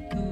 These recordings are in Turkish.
go.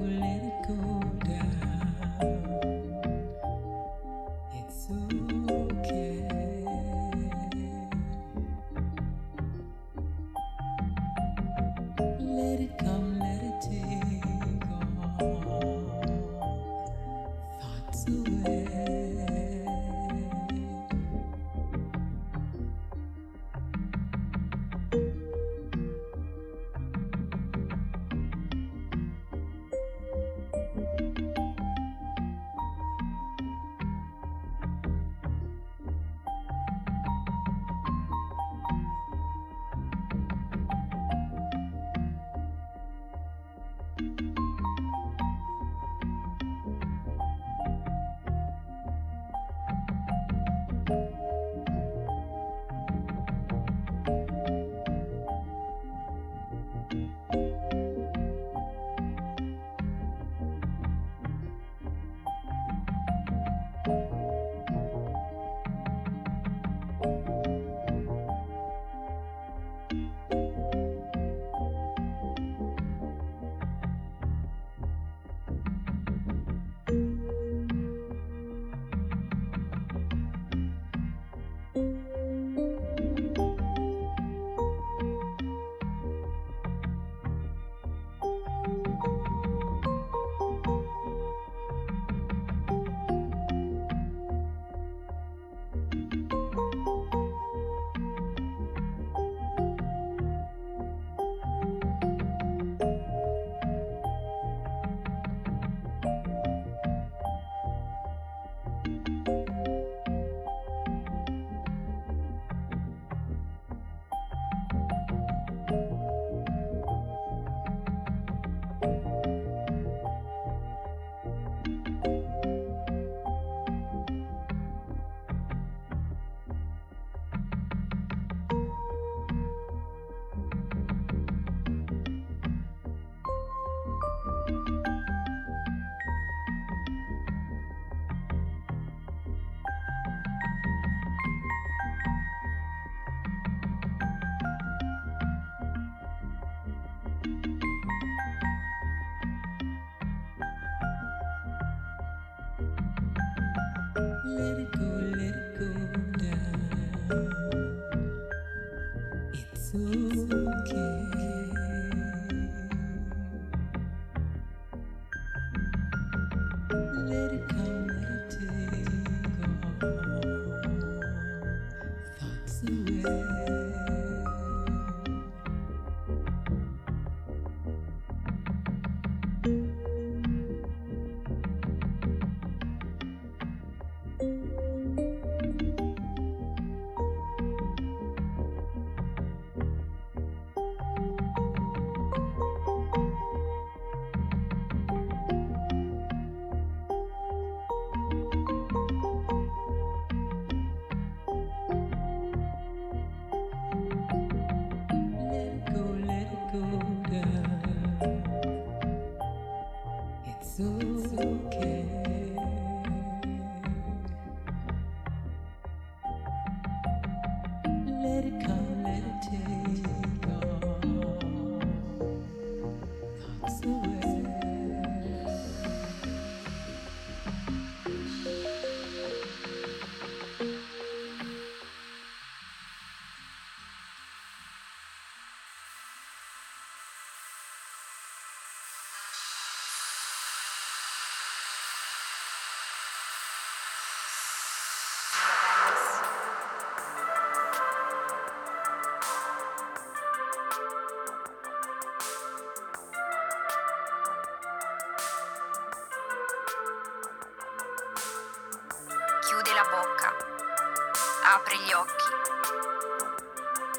apre gli occhi.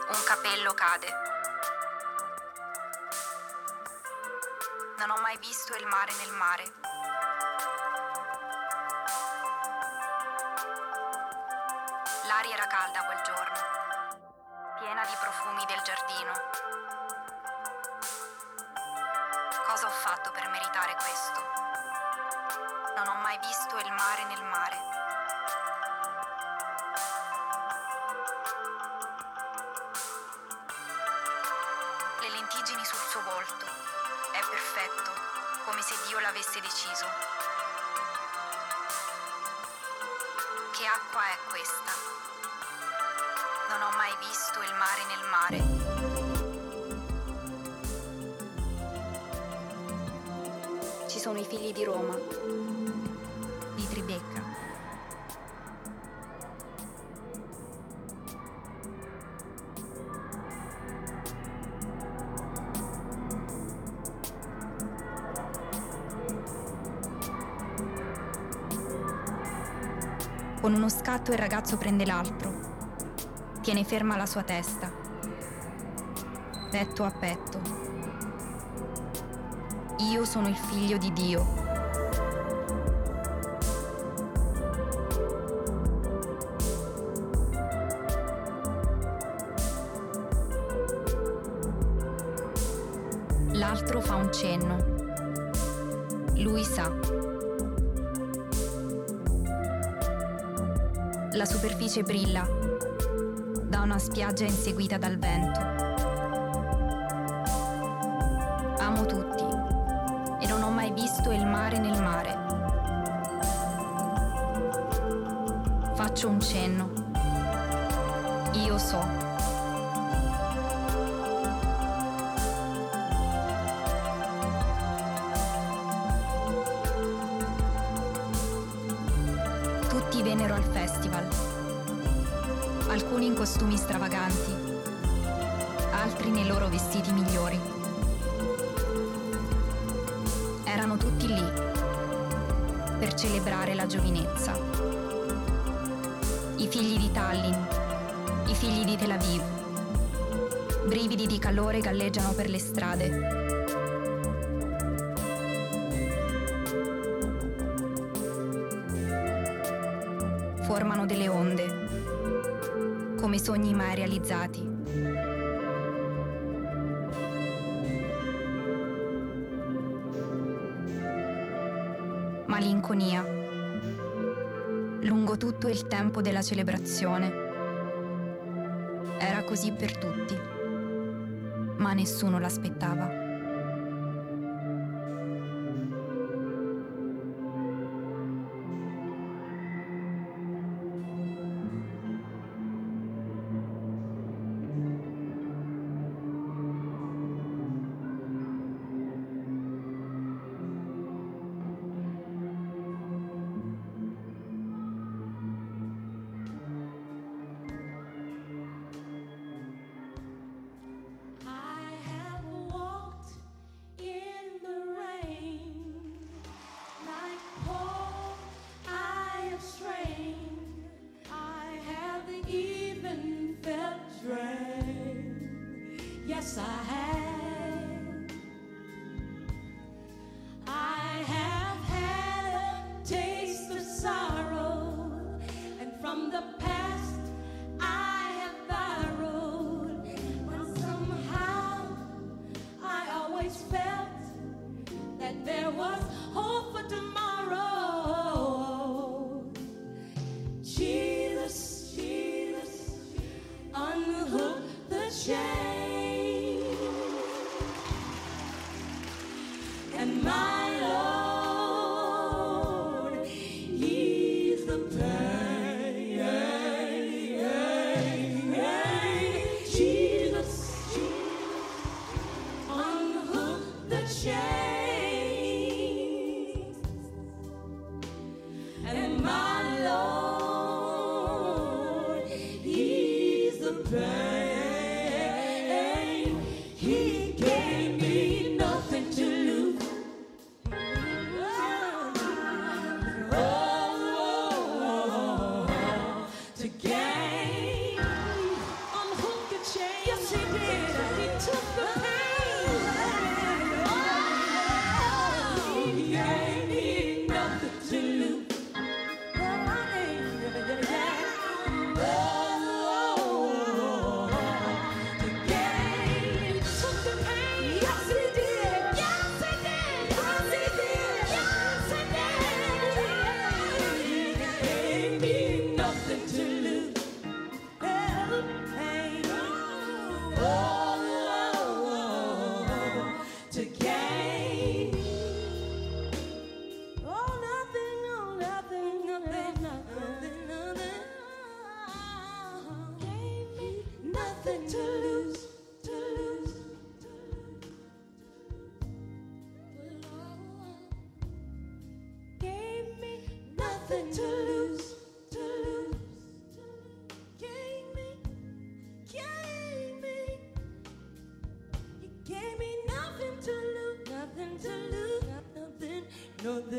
Un capello cade. Non ho mai visto il mare nel mare. L'aria era calda quel giorno, piena di profumi del giardino. Cosa ho fatto per meritare questo? Se Dio l'avesse deciso. Che acqua è questa? Non ho mai visto il mare nel mare. Ci sono i figli di Roma, il ragazzo prende l'altro. Tiene ferma la sua testa. Petto a petto. Io sono il figlio di Dio. Superficie brilla da una spiaggia inseguita dal vento. Amo tutti e non ho mai visto il mare nel mare. Faccio un cenno. Io so. Costumi stravaganti, altri nei loro vestiti migliori. Erano tutti lì per celebrare la giovinezza. I figli di Tallinn, i figli di Tel Aviv. Brividi di calore galleggiano per le strade. Realizzati. Malinconia. Lungo tutto il tempo della celebrazione. Era così per tutti, ma nessuno l'aspettava.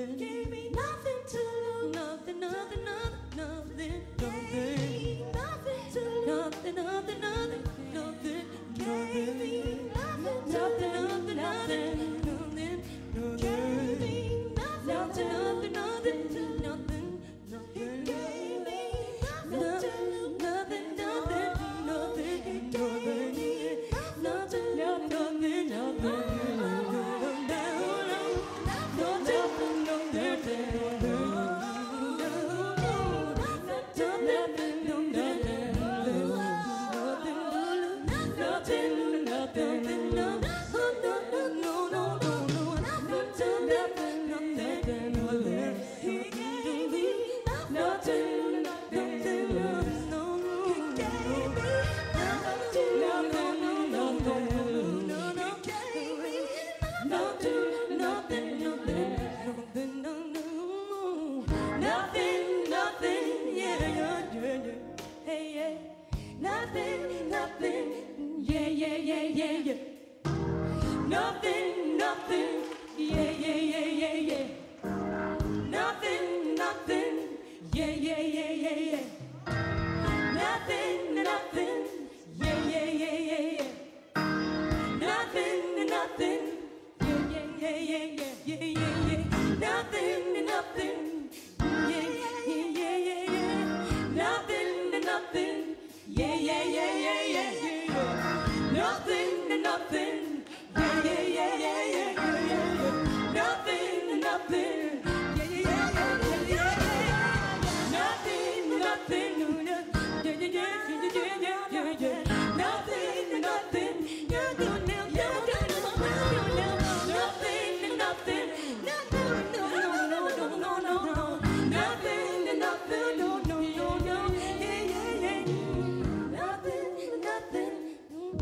nothing. Gave me nothing to lose. Nothing, nothing, nothing, nothing.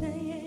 Yeah.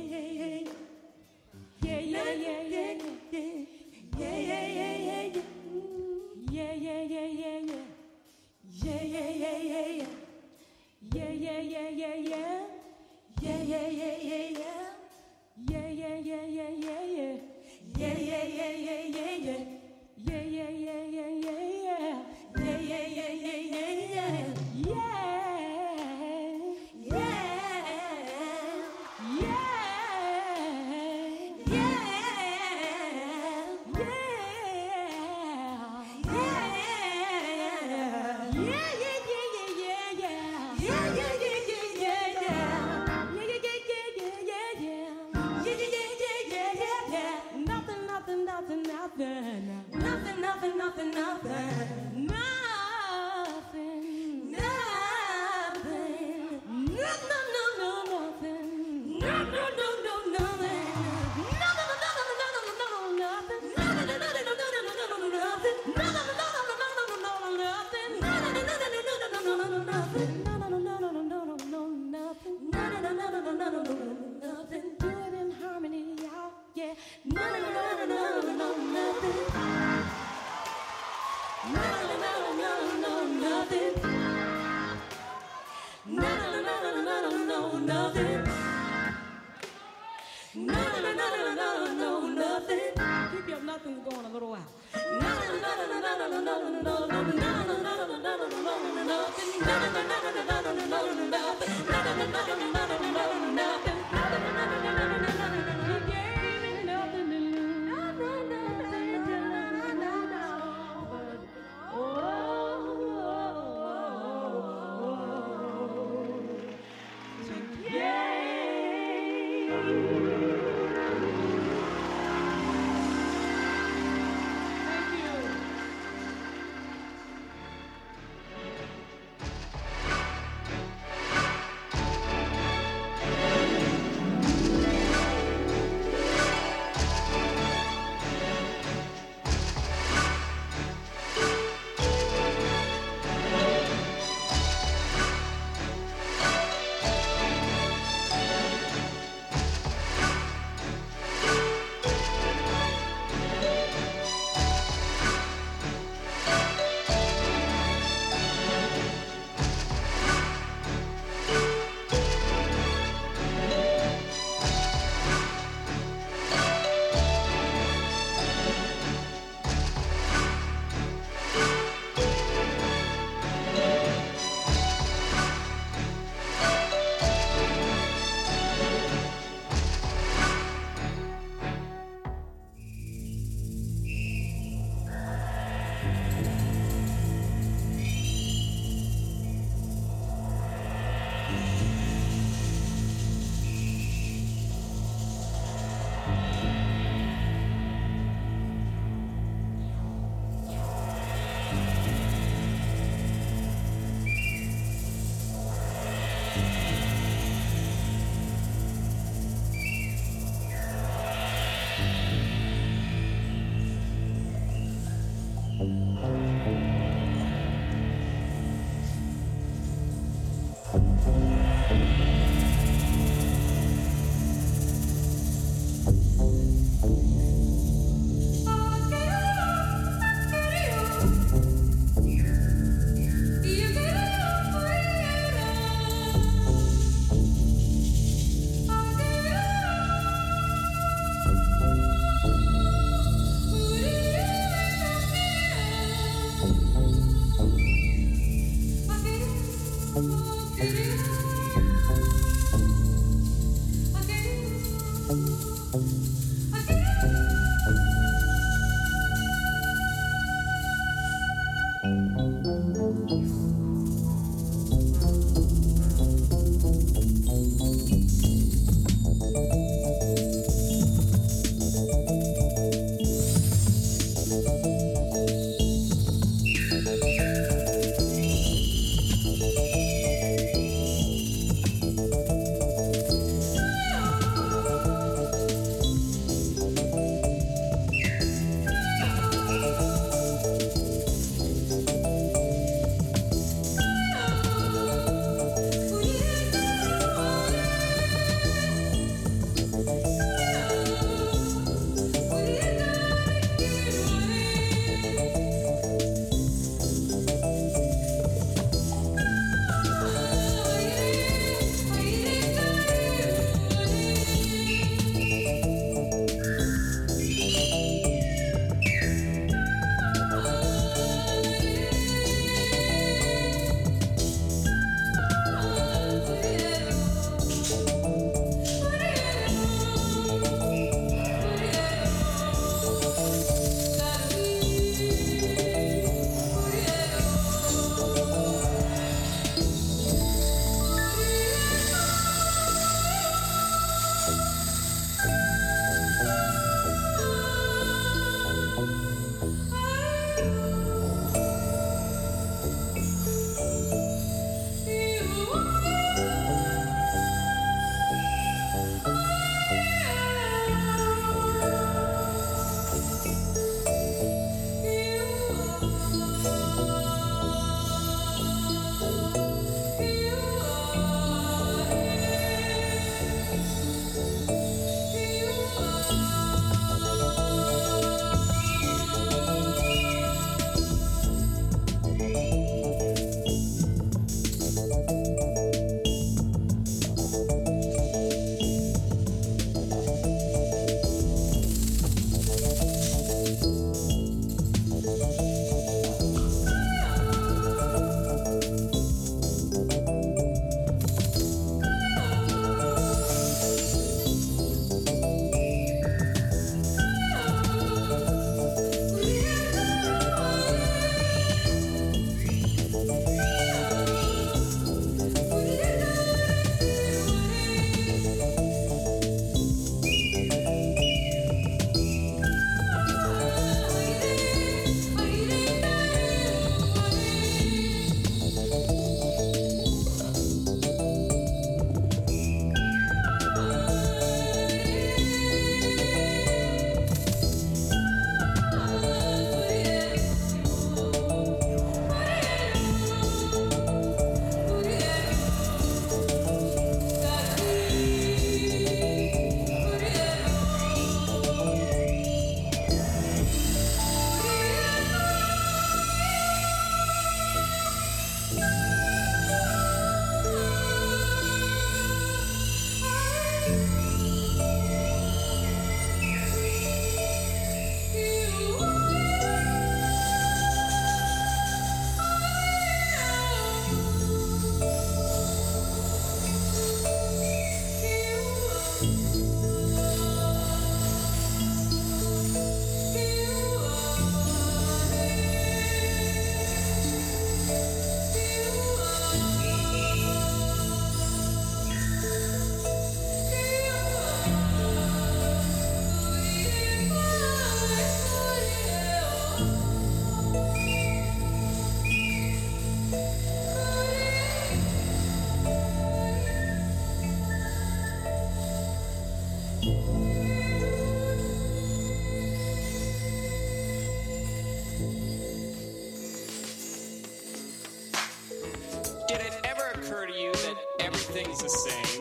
Everything's the same?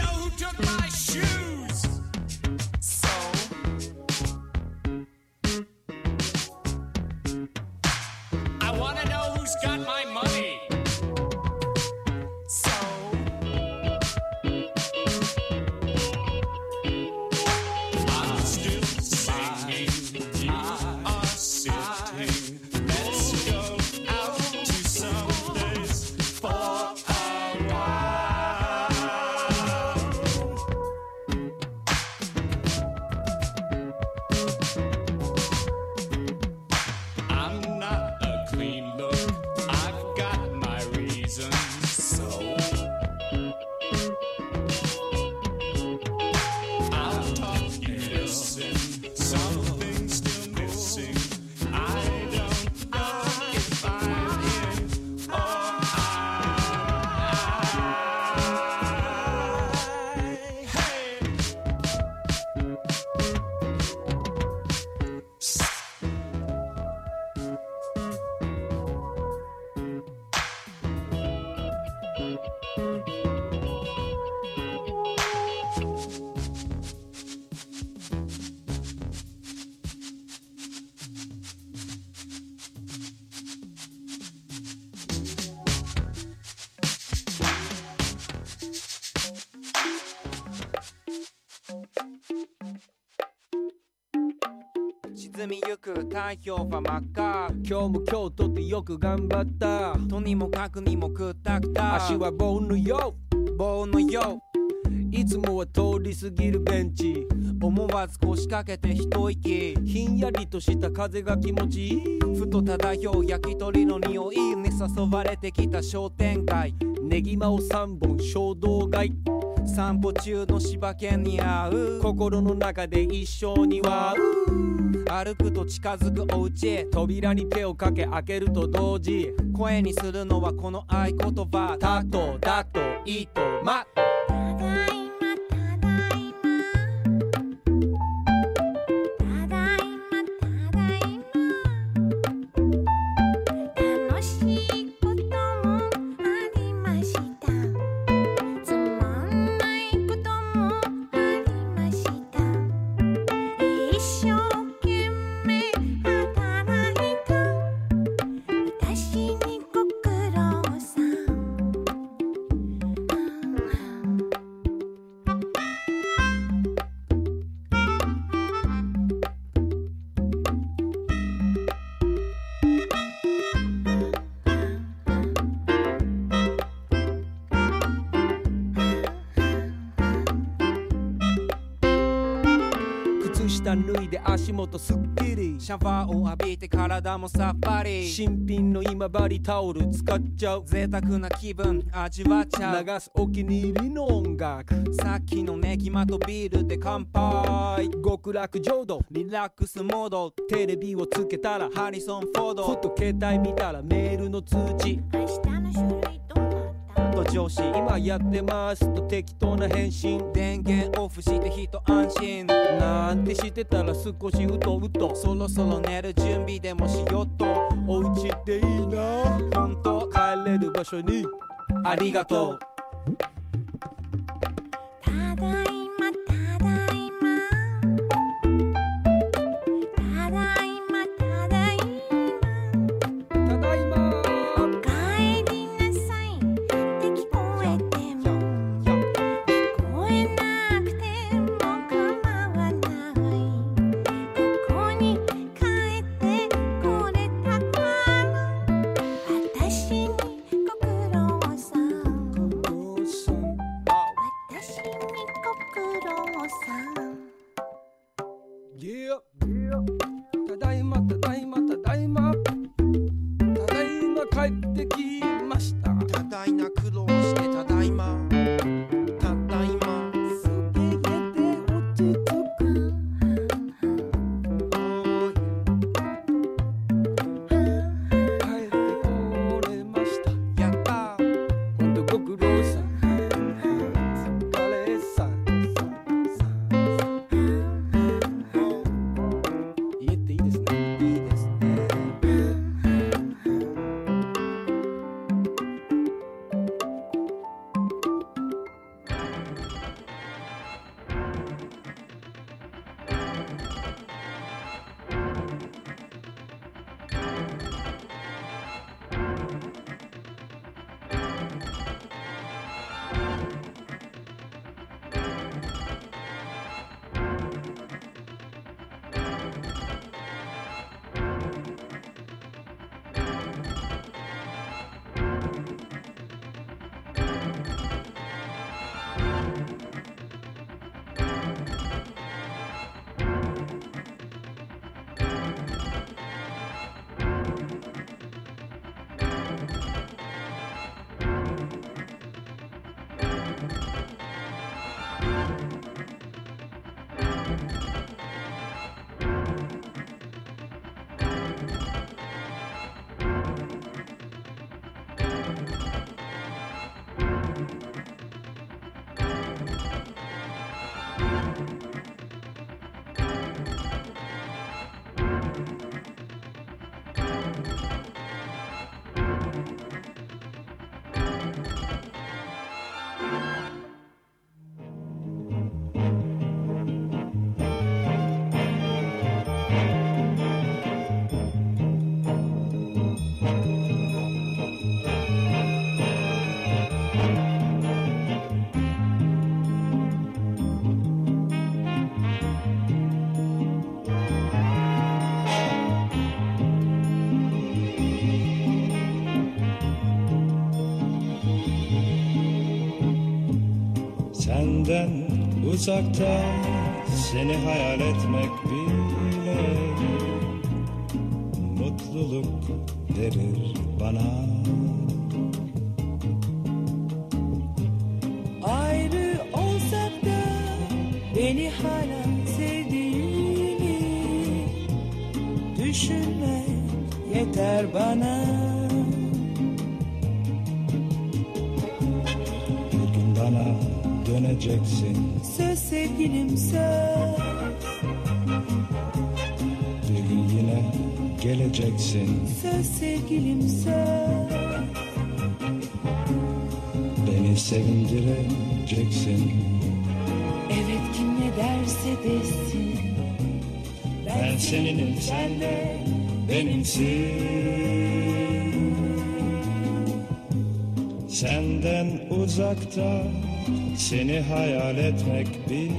Know who took my 太陽は真っ赤。今日も今日とってよく頑張った。とにもかくにもくったくた。足は棒のよ。棒のよ。いつもは通り過ぎるベンチ。思わず腰掛けて一息。ひんやりとした風が気持ちいい。ふと漂う焼き鳥の匂い。に誘われてきた商店街。ネギマを3本衝動買い散歩中の柴犬に会う。心の中で一生には歩くと近づくお家扉に手をかけ開けると同時。声にするのはこの合言葉。タトだといとま。すっきり。シャワーを浴びて体もさっぱり。新品の今治タオル使っちゃう。贅沢な気分味わっちゃう。流すお気に入りの音楽。さっきのネギマとビールで乾杯。極楽浄土。リラックスモード。テレビをつけたらハリソン・フォード。ふと携帯見たらメールの通知。明日の書類と上司今やってますと適当な返信。電源オフして一安心。なんてしてたら少しうとうと。そろそろ寝る準備でもしようと。お家っていいな。本当帰れる場所に。ありがとう。Uzakta seni hayal etmek bile mutluluk verir bana. Sevindireceksin. Evet kim ne derse desin Ben seninim, sen de benimsin. Senden uzakta seni hayal etmek bile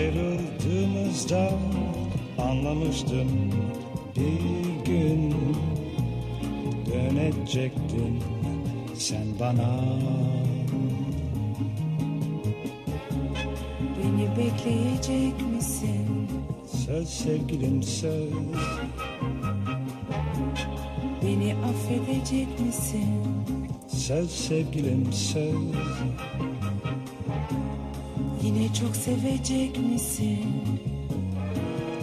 Ayrıldığımızda anlamıştım bir gün dönecektin sen bana. Beni bekleyecek misin? Söz sevgilim söz Beni affedecek misin? Söz sevgilim söz Yine çok sevecek misin?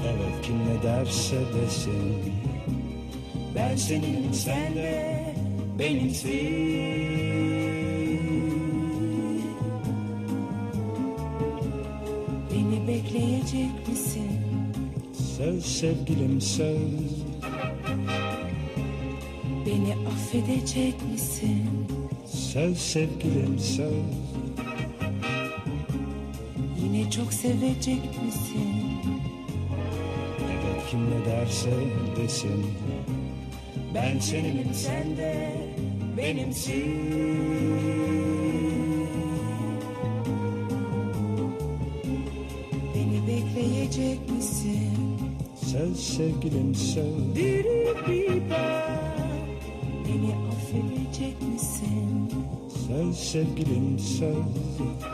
Evet kim ne derse desin Ben seninim sen de benimsin Beni bekleyecek misin? Söz sevgilim söz Beni affedecek misin? Söz sevgilim söz sevecek misin? Evet kim ne derse desin Ben seninim sen de benimsin Beni bekleyecek misin? Söz sevgilim söz Beni affedecek misin? Söz sevgilim söz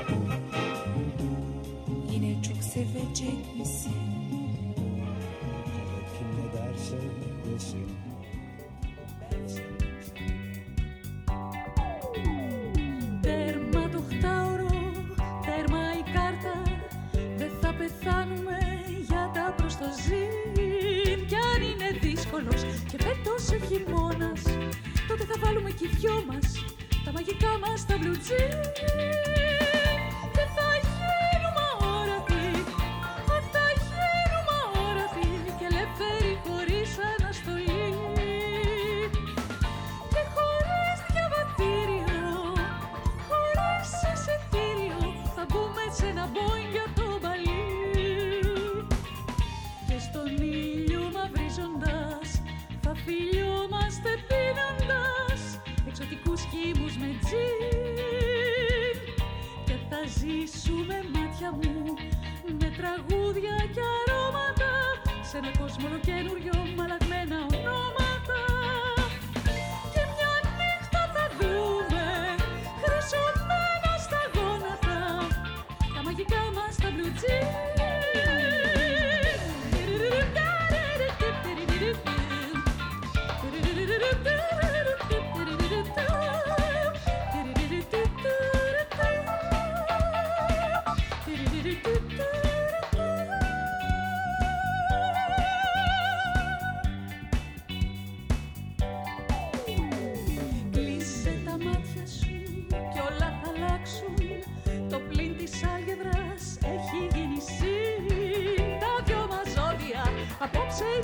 Take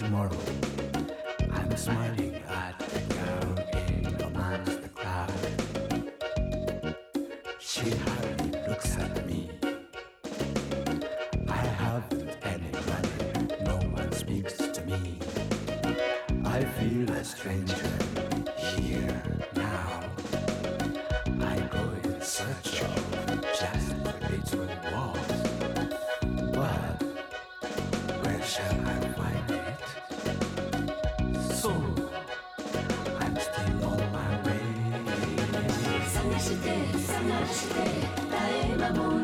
Tomorrow. amor.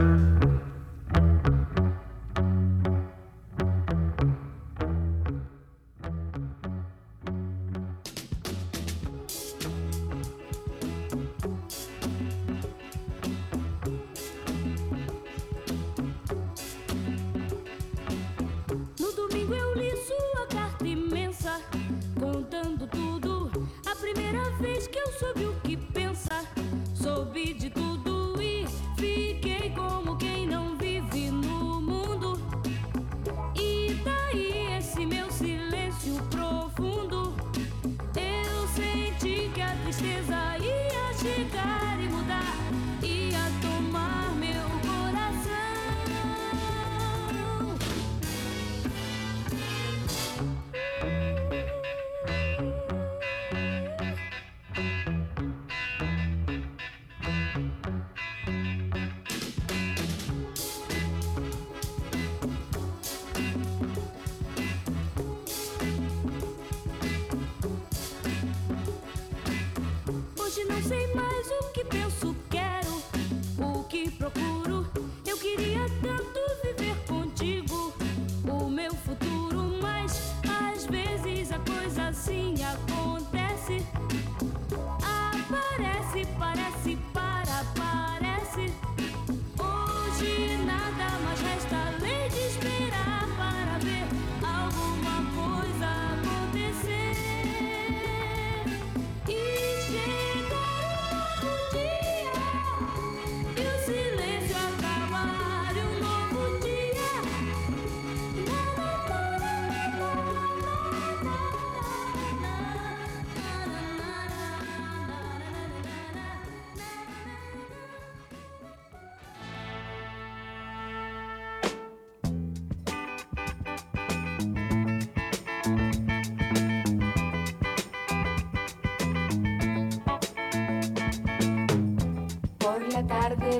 Bye.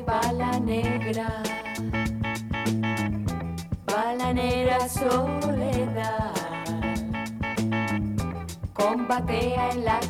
bala negra, balanera soledad, combatea en la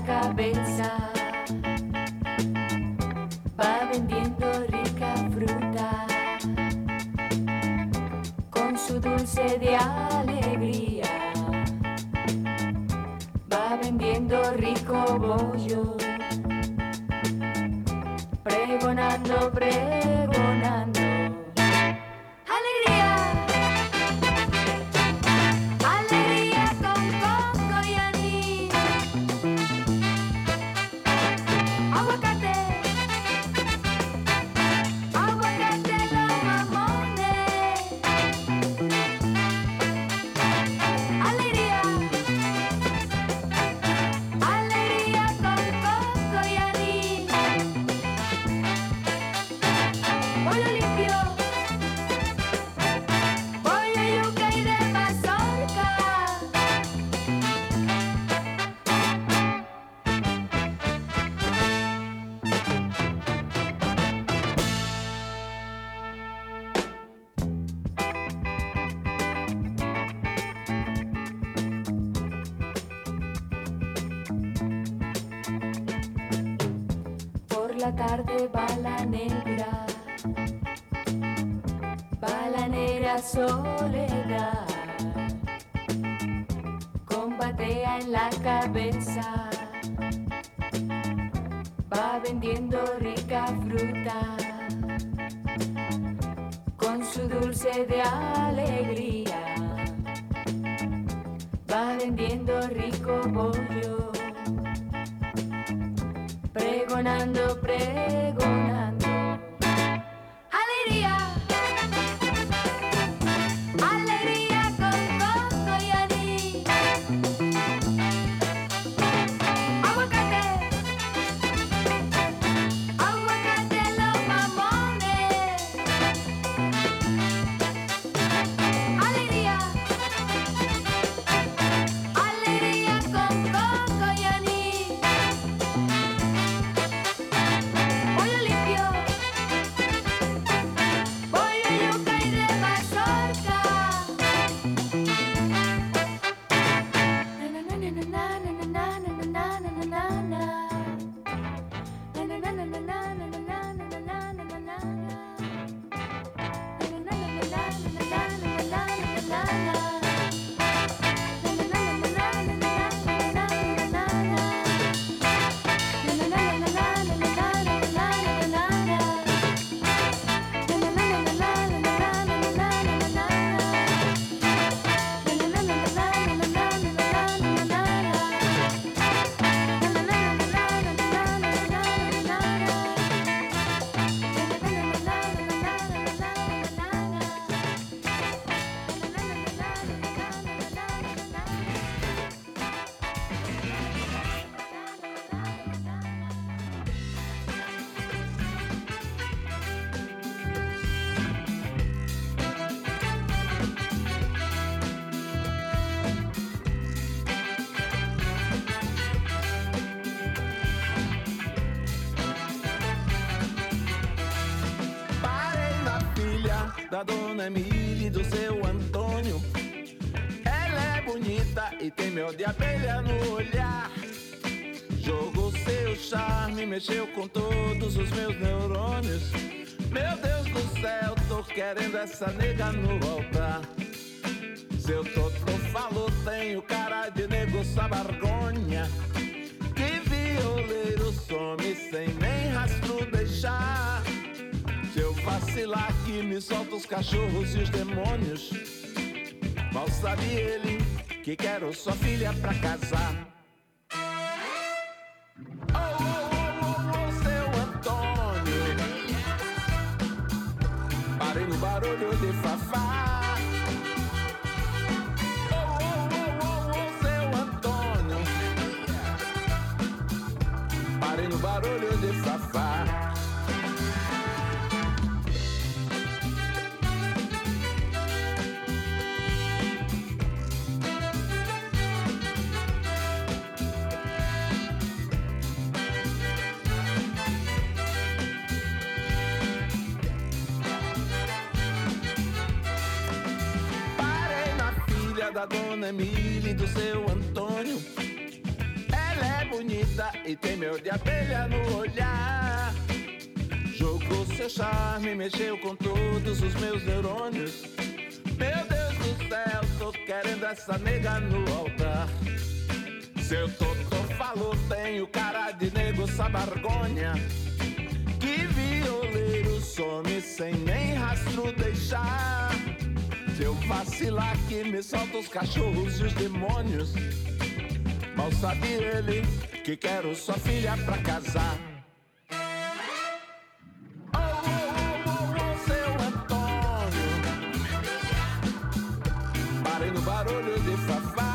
patea en la cabeza. Va vendiendo rica fruta con su dulce de alegría. Va vendiendo rico bollo, pregonando, pregonando. Da dona Emília e do seu Antônio. Ela é bonita e tem mel de abelha no olhar. Jogou seu charme, mexeu com todos os meus neurônios. Meu Deus do céu, tô querendo essa nega no altar. Seu Totô falou, tenho cara de nego sabargonha. Que violeiro some sem nem rastro deixar. Vacilar aqui, me solta os cachorros e os demônios. Mal sabe ele que quero sua filha pra casar. Oh, oh, oh, oh, seu Antônio. Parei no barulho de Fafá. Oh, oh, oh, oh, oh, seu Antônio. Parei no barulho de Fafá. Da dona Emília e do seu Antônio. Ela é bonita e tem mel de abelha no olhar. Jogou seu charme, mexeu com todos os meus neurônios. Meu Deus do céu, tô querendo essa nega no altar. Seu Totô falou, tenho cara de nego sabargonha. Que violeiro some sem nem rastro deixar. Se eu vacilar que me solta os cachorros e os demônios. Mal sabe ele que quero sua filha pra casar. Oh, oh, oh, oh, seu Antônio. Parei no barulho de fafá.